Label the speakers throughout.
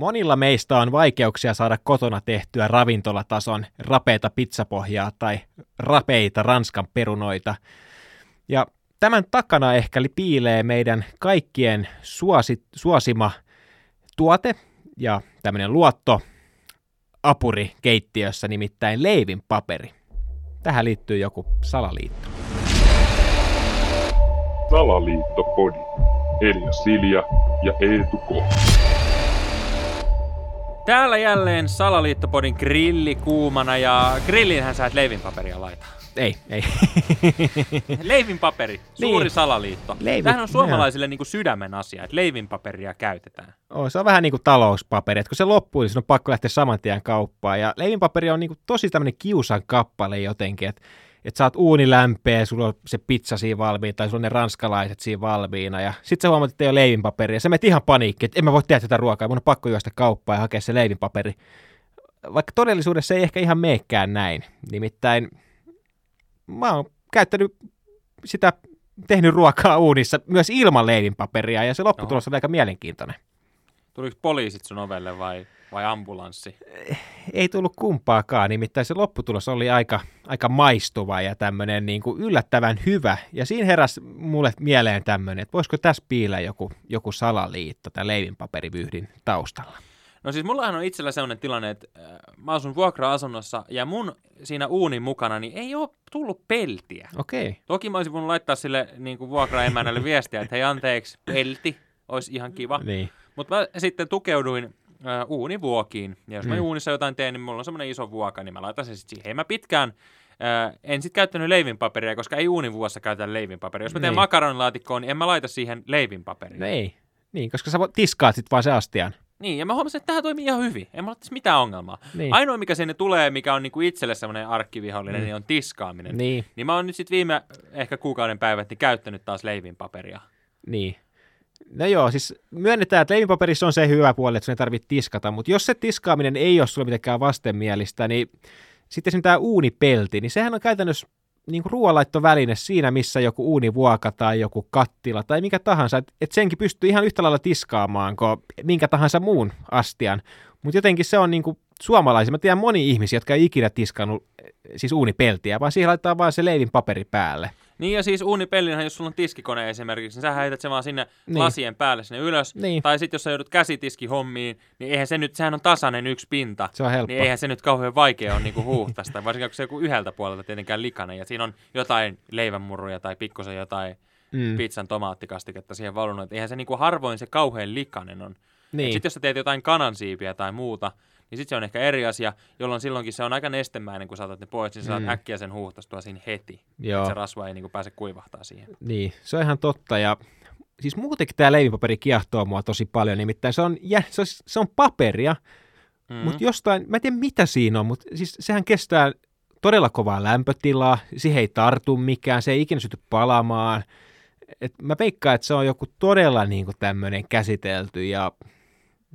Speaker 1: Monilla meistä on vaikeuksia saada kotona tehtyä ravintolatason rapeita pizzapohjaa tai rapeita ranskan perunoita. Ja tämän takana ehkä piilee meidän kaikkien suosi, suosima tuote ja tämmöinen luotto apuri keittiössä, nimittäin leivin paperi. Tähän liittyy joku salaliitto.
Speaker 2: Salaliittopodi. Elia Silja ja Eetu K.
Speaker 3: Täällä jälleen Salaliittopodin grilli kuumana ja grillinhän sä et leivinpaperia laita.
Speaker 1: Ei, ei.
Speaker 3: Leivinpaperi, suuri
Speaker 1: Niin.
Speaker 3: salaliitto.
Speaker 1: Leivin-
Speaker 3: Tämähän on suomalaisille niin kuin sydämen asia, että leivinpaperia käytetään.
Speaker 1: Oh, se on vähän niin kuin talouspaperi, että kun se loppuu, niin on pakko lähteä saman tien kauppaan. Ja leivinpaperi on niin kuin tosi tämmöinen kiusan kappale jotenkin, että että sä oot uuni lämpeä, sulla on se pizza siinä valmiina, tai sulla on ne ranskalaiset siinä valmiina, ja sit sä huomaat, että ei ole leivinpaperia, ja sä menet ihan paniikki, että en mä voi tehdä tätä ruokaa, mun on pakko juosta kauppaan ja hakea se leivinpaperi. Vaikka todellisuudessa ei ehkä ihan meekään näin. Nimittäin mä oon käyttänyt sitä, tehnyt ruokaa uunissa myös ilman leivinpaperia, ja se lopputulos oli aika mielenkiintoinen.
Speaker 3: Tuliko poliisit sun ovelle vai, vai ambulanssi?
Speaker 1: ei tullut kumpaakaan, nimittäin se lopputulos oli aika, aika maistuva ja tämmöinen niin kuin yllättävän hyvä. Ja siinä heräsi mulle mieleen tämmöinen, että voisiko tässä piillä joku, joku salaliitto tämän leivinpaperivyyhdin taustalla.
Speaker 3: No siis mullahan on itsellä sellainen tilanne, että äh, mä asun vuokra-asunnossa ja mun siinä uunin mukana niin ei ole tullut peltiä.
Speaker 1: Okei,
Speaker 3: Toki mä olisin voinut laittaa sille niin kuin vuokraemännälle viestiä, että hei anteeksi, pelti, olisi ihan kiva.
Speaker 1: niin.
Speaker 3: Mutta mä sitten tukeuduin äh, uunivuokiin. Ja jos mä
Speaker 1: Mm.
Speaker 3: uunissa jotain teen, niin mulla on semmoinen iso vuoka, niin mä laitan sen sitten siihen. Mä pitkään, äh, en sitten käyttänyt leivinpaperia, koska ei uunivuossa käytä leivinpaperia. Jos mä teen
Speaker 1: Niin.
Speaker 3: makaronilaatikkoon, niin en mä laita siihen leivinpaperia.
Speaker 1: No ei, niin, koska sä tiskaat sit vaan se astian.
Speaker 3: Niin, ja mä huomasin, että tämä toimii ihan hyvin. En mulla ole mitään ongelmaa.
Speaker 1: Niin.
Speaker 3: Ainoa, mikä sinne tulee, mikä on niinku itselle semmoinen arkkivihollinen,
Speaker 1: Mm.
Speaker 3: niin on tiskaaminen.
Speaker 1: Niin,
Speaker 3: Niin mä oon nyt sitten viime ehkä kuukauden päivät niin käyttänyt taas leivinpaperia.
Speaker 1: niin. No joo, siis myönnetään, että leivinpaperissa on se hyvä puoli, että sun ei tarvitse tiskata, mutta jos se tiskaaminen ei ole sulle mitenkään vastenmielistä, niin sitten esimerkiksi tämä uunipelti, niin sehän on käytännössä niin ruoanlaittoväline siinä, missä joku uunivuoka tai joku kattila tai mikä tahansa, että et senkin pystyy ihan yhtä lailla tiskaamaan kuin minkä tahansa muun astian. Mutta jotenkin se on niin kuin suomalaisia. Mä tiedän moni ihmisiä, jotka ei ikinä tiskannut eh, siis uunipeltiä, vaan siihen laitetaan vaan se leivin paperi päälle.
Speaker 3: Niin ja siis uunipellinhän, jos sulla on tiskikone esimerkiksi, niin sä heität sen vaan sinne
Speaker 1: Niin.
Speaker 3: lasien päälle sinne ylös.
Speaker 1: Niin.
Speaker 3: Tai sitten jos sä joudut käsitiskihommiin, niin eihän se nyt, sehän on tasainen yksi pinta.
Speaker 1: Se on helppo.
Speaker 3: Niin eihän se nyt kauhean vaikea ole niinku huuhtaista, varsinkin kun se joku yhdeltä puolelta tietenkään likainen. Ja siinä on jotain leivänmurruja tai pikkusen jotain
Speaker 1: Mm.
Speaker 3: pizzan tomaattikastiketta siihen valunut. Eihän se niinku harvoin se kauhean likainen on.
Speaker 1: Niin.
Speaker 3: Sitten jos sä teet jotain kanansiipiä tai muuta, niin sitten se on ehkä eri asia, jolloin silloinkin se on aika nestemäinen, kun saatat ne pois, niin sä saat
Speaker 1: Mm.
Speaker 3: äkkiä sen huuhtastua siinä heti.
Speaker 1: Joo.
Speaker 3: Että se rasva ei niinku pääse kuivahtaa siihen.
Speaker 1: Niin, se on ihan totta. Ja siis muutenkin tämä leivinpaperi kiehtoo mua tosi paljon, nimittäin se on, jä, se on, se on paperia,
Speaker 3: Mm.
Speaker 1: mutta jostain, mä en tiedä mitä siinä on, mutta siis sehän kestää todella kovaa lämpötilaa, siihen ei tartu mikään, se ei ikinä syty palamaan. Et mä veikkaan, että se on joku todella niin kuin tämmöinen käsitelty ja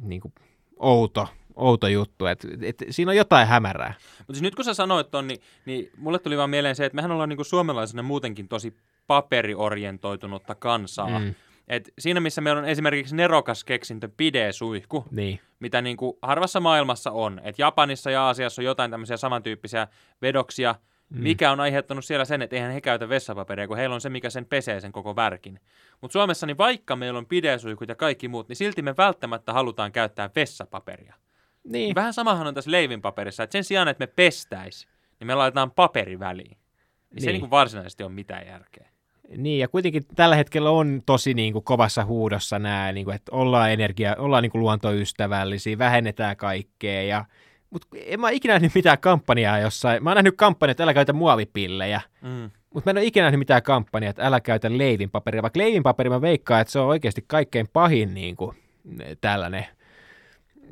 Speaker 1: niin kuin outo, outo juttu, että et, siinä on jotain hämärää.
Speaker 3: Mutta siis nyt kun sä sanoit ton, niin, niin mulle tuli vaan mieleen se, että mehän ollaan niinku suomalaisena muutenkin tosi paperiorientoitunutta kansaa. Mm. Et siinä missä meillä on esimerkiksi nerokas keksintö pidesuihku,
Speaker 1: niin,
Speaker 3: mitä niin kuin harvassa maailmassa on. Et Japanissa ja Aasiassa on jotain tämmöisiä samantyyppisiä vedoksia, mm. mikä on aiheuttanut siellä sen, että eihän he käytä vessapaperia, kun heillä on se, mikä sen pesee sen koko värkin. Mutta Suomessa, niin vaikka meillä on pidesuihkut ja kaikki muut, niin silti me välttämättä halutaan käyttää vessapaperia.
Speaker 1: Niin.
Speaker 3: Vähän samahan on tässä leivinpaperissa, että sen sijaan, että me pestäis, niin me laitetaan paperi väliin. Niin. Se ei
Speaker 1: Niin.
Speaker 3: niin varsinaisesti ole mitään järkeä.
Speaker 1: Niin, ja kuitenkin tällä hetkellä on tosi niin kuin kovassa huudossa nämä, niin kuin, että ollaan energia, ollaan niin kuin luontoystävällisiä, vähennetään kaikkea, ja mutta en mä ikinä nähnyt mitään kampanjaa jossain. Mä oon nähnyt kampanjaa, että älä käytä muovipillejä,
Speaker 3: Mm.
Speaker 1: mutta mä en ole ikinä nähnyt mitään kampanjaa, että älä käytä leivinpaperia. Vaikka leivinpaperi mä veikkaan, että se on oikeasti kaikkein pahin niin kuin, tällainen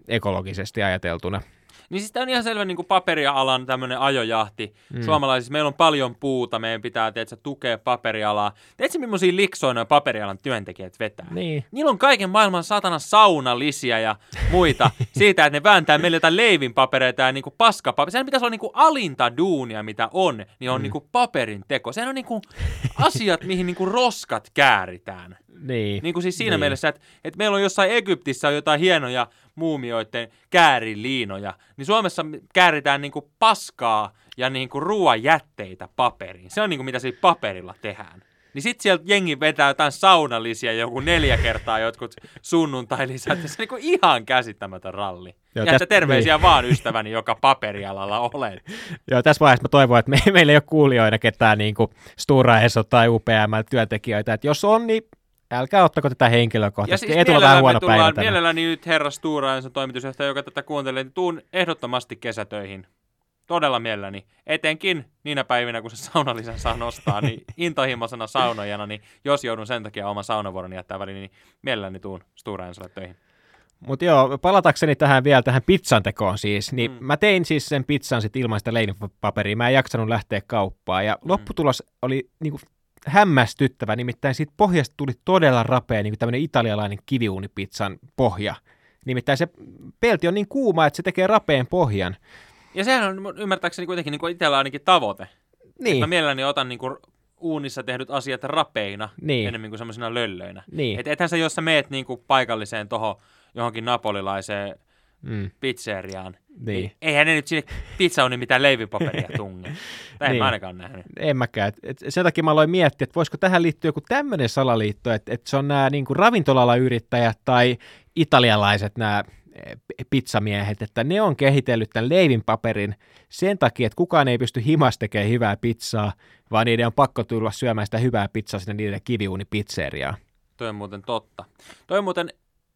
Speaker 1: ekologisesti ajateltuna.
Speaker 3: Niin siis tämä on ihan selvä niin kuin paperialan tämmöinen ajojahti.
Speaker 1: Mm.
Speaker 3: Suomalaisissa meillä on paljon puuta, meidän pitää tiedätkö, tukea paperialaa. Tiedätkö, millaisia liksoja nuo paperialan työntekijät vetää?
Speaker 1: Niin.
Speaker 3: Niillä on kaiken maailman satana saunalisiä ja muita siitä, että ne vääntää meille jotain leivinpapereita ja niinku paskapapereita. Sehän pitäisi olla niinku alinta duunia, mitä on, niin on mm. niinku paperin teko. Sehän on niinku asiat, mihin niinku roskat kääritään.
Speaker 1: Niin.
Speaker 3: Niin kuin siis siinä
Speaker 1: Niin.
Speaker 3: mielessä, että, että meillä on jossain Egyptissä on jotain hienoja muumioiden kääriliinoja, niin Suomessa kääritään niin kuin paskaa ja niin kuin ruoan jätteitä paperiin. Se on niin kuin mitä sillä paperilla tehdään. Niin sit sieltä jengi vetää jotain saunalisia joku neljä kertaa jotkut sunnuntai-lisät. Se on niin kuin ihan käsittämätön ralli.
Speaker 1: Joo,
Speaker 3: ja
Speaker 1: tästä-
Speaker 3: terveisiä vaan ystäväni, joka paperialalla olet.
Speaker 1: Joo, tässä vaiheessa mä toivon, että me, meillä ei ole kuulijoina ketään niin kuin Stura Enso tai UPM työntekijöitä. Että jos on, niin älkää ottako tätä
Speaker 3: Ja
Speaker 1: henkilökohtaisesti.
Speaker 3: siis
Speaker 1: ei tulla vähän huono päivä tänään.
Speaker 3: mielelläni nyt herra Stura Enson toimitusjohtaja, joka tätä kuuntelee, niin tuun ehdottomasti kesätöihin. Todella mielelläni. Etenkin niinä päivinä, kun se saunalisän saa nostaa, niin intohimoisena saunojana, niin jos joudun sen takia oman saunavuoron jättää väliin, niin mielelläni tuun Stura Ensolle töihin.
Speaker 1: Mutta joo, palatakseni tähän vielä tähän pizzan tekoon siis, niin
Speaker 3: Mm.
Speaker 1: mm. mä tein siis sen pizzan sitten ilman sitä leinipaperia. Mä en jaksanut lähteä kauppaan ja
Speaker 3: Mm.
Speaker 1: lopputulos oli niinku hämmästyttävä, nimittäin siitä pohjasta tuli todella rapea, niin kuin tämmöinen italialainen kiviuunipizzan pohja. Nimittäin se pelti on niin kuuma, että se tekee rapeen pohjan.
Speaker 3: Ja sehän on ymmärtääkseni kuitenkin niin itsellä ainakin tavoite.
Speaker 1: Niin,
Speaker 3: Mä mielelläni otan niin kuin uunissa tehdyt asiat rapeina
Speaker 1: Niin.
Speaker 3: enemmän kuin semmoisina löllöinä.
Speaker 1: niin.
Speaker 3: Et ethän sä, jos sä meet niin kuin paikalliseen toho johonkin napolilaiseen
Speaker 1: mm,
Speaker 3: pizzeriaan,
Speaker 1: niin.
Speaker 3: eihän ne nyt sinne pizzaunin mitään leivipaperia tunge. Tai en
Speaker 1: Niin.
Speaker 3: mä ainakaan nähnyt.
Speaker 1: En mäkään. Et, et sen takia mä aloin miettiä, että voisiko tähän liittyä joku tämmöinen salaliitto, että, että se on nämä niin ravintolalla yrittäjät tai italialaiset nämä eh, pizzamiehet, että ne on kehitellyt tämän leivinpaperin sen takia, että kukaan ei pysty himas tekemään hyvää pizzaa, vaan niiden on pakko tulla syömään sitä hyvää pizzaa sinne niiden kiviuunipizzeriaan.
Speaker 3: Toi on muuten totta. Toi on muuten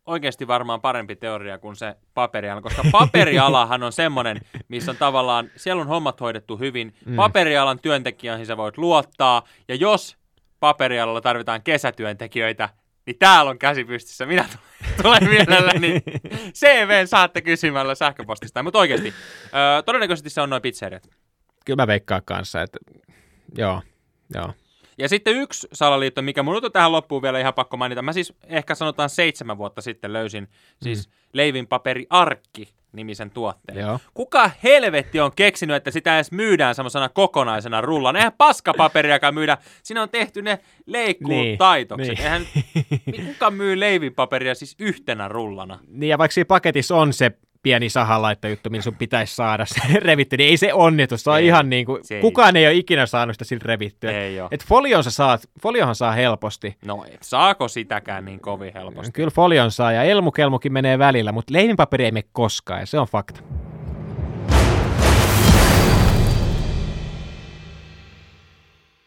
Speaker 3: oikeasti varmaan parempi teoria kuin se paperiala, koska paperialahan on semmoinen, missä on tavallaan, siellä on hommat hoidettu hyvin.
Speaker 1: Mm.
Speaker 3: Paperialan työntekijöihin sä voit luottaa, ja jos paperialalla tarvitaan kesätyöntekijöitä, niin täällä on käsi pystyssä. Minä tulen- mielelläni. CV saatte kysymällä sähköpostista. Mutta oikeasti, öö, todennäköisesti se on noin pizzeriat.
Speaker 1: Kyllä mä veikkaan kanssa, että joo, joo.
Speaker 3: Ja sitten yksi salaliitto, mikä mun on tähän loppuun vielä ihan pakko mainita. Mä siis ehkä sanotaan seitsemän vuotta sitten löysin siis mm. leivinpaperi Arkki nimisen tuotteen.
Speaker 1: Joo.
Speaker 3: Kuka helvetti on keksinyt, että sitä edes myydään semmoisena kokonaisena rullana? Eihän paskapaperiakaan myydä. Siinä on tehty ne leikkuutaitokset.
Speaker 1: Niin,
Speaker 3: Eihän, niin. kuka myy leivinpaperia siis yhtenä rullana?
Speaker 1: Niin ja vaikka siinä paketissa on se pieni sahanlaittojuttu, millä sun pitäisi saada se revitty, niin ei se onnistu. Se on
Speaker 3: Ei,
Speaker 1: ihan niin kuin,
Speaker 3: ei.
Speaker 1: kukaan ei ole ikinä saanut sitä sillä revittyä.
Speaker 3: Ei oo.
Speaker 1: Et folion sä saat, foliohan saa helposti.
Speaker 3: No et saako sitäkään niin kovin helposti?
Speaker 1: Kyllä folion saa ja elmukelmukin menee välillä, mutta leivinpaperi ei mene koskaan ja se on fakta.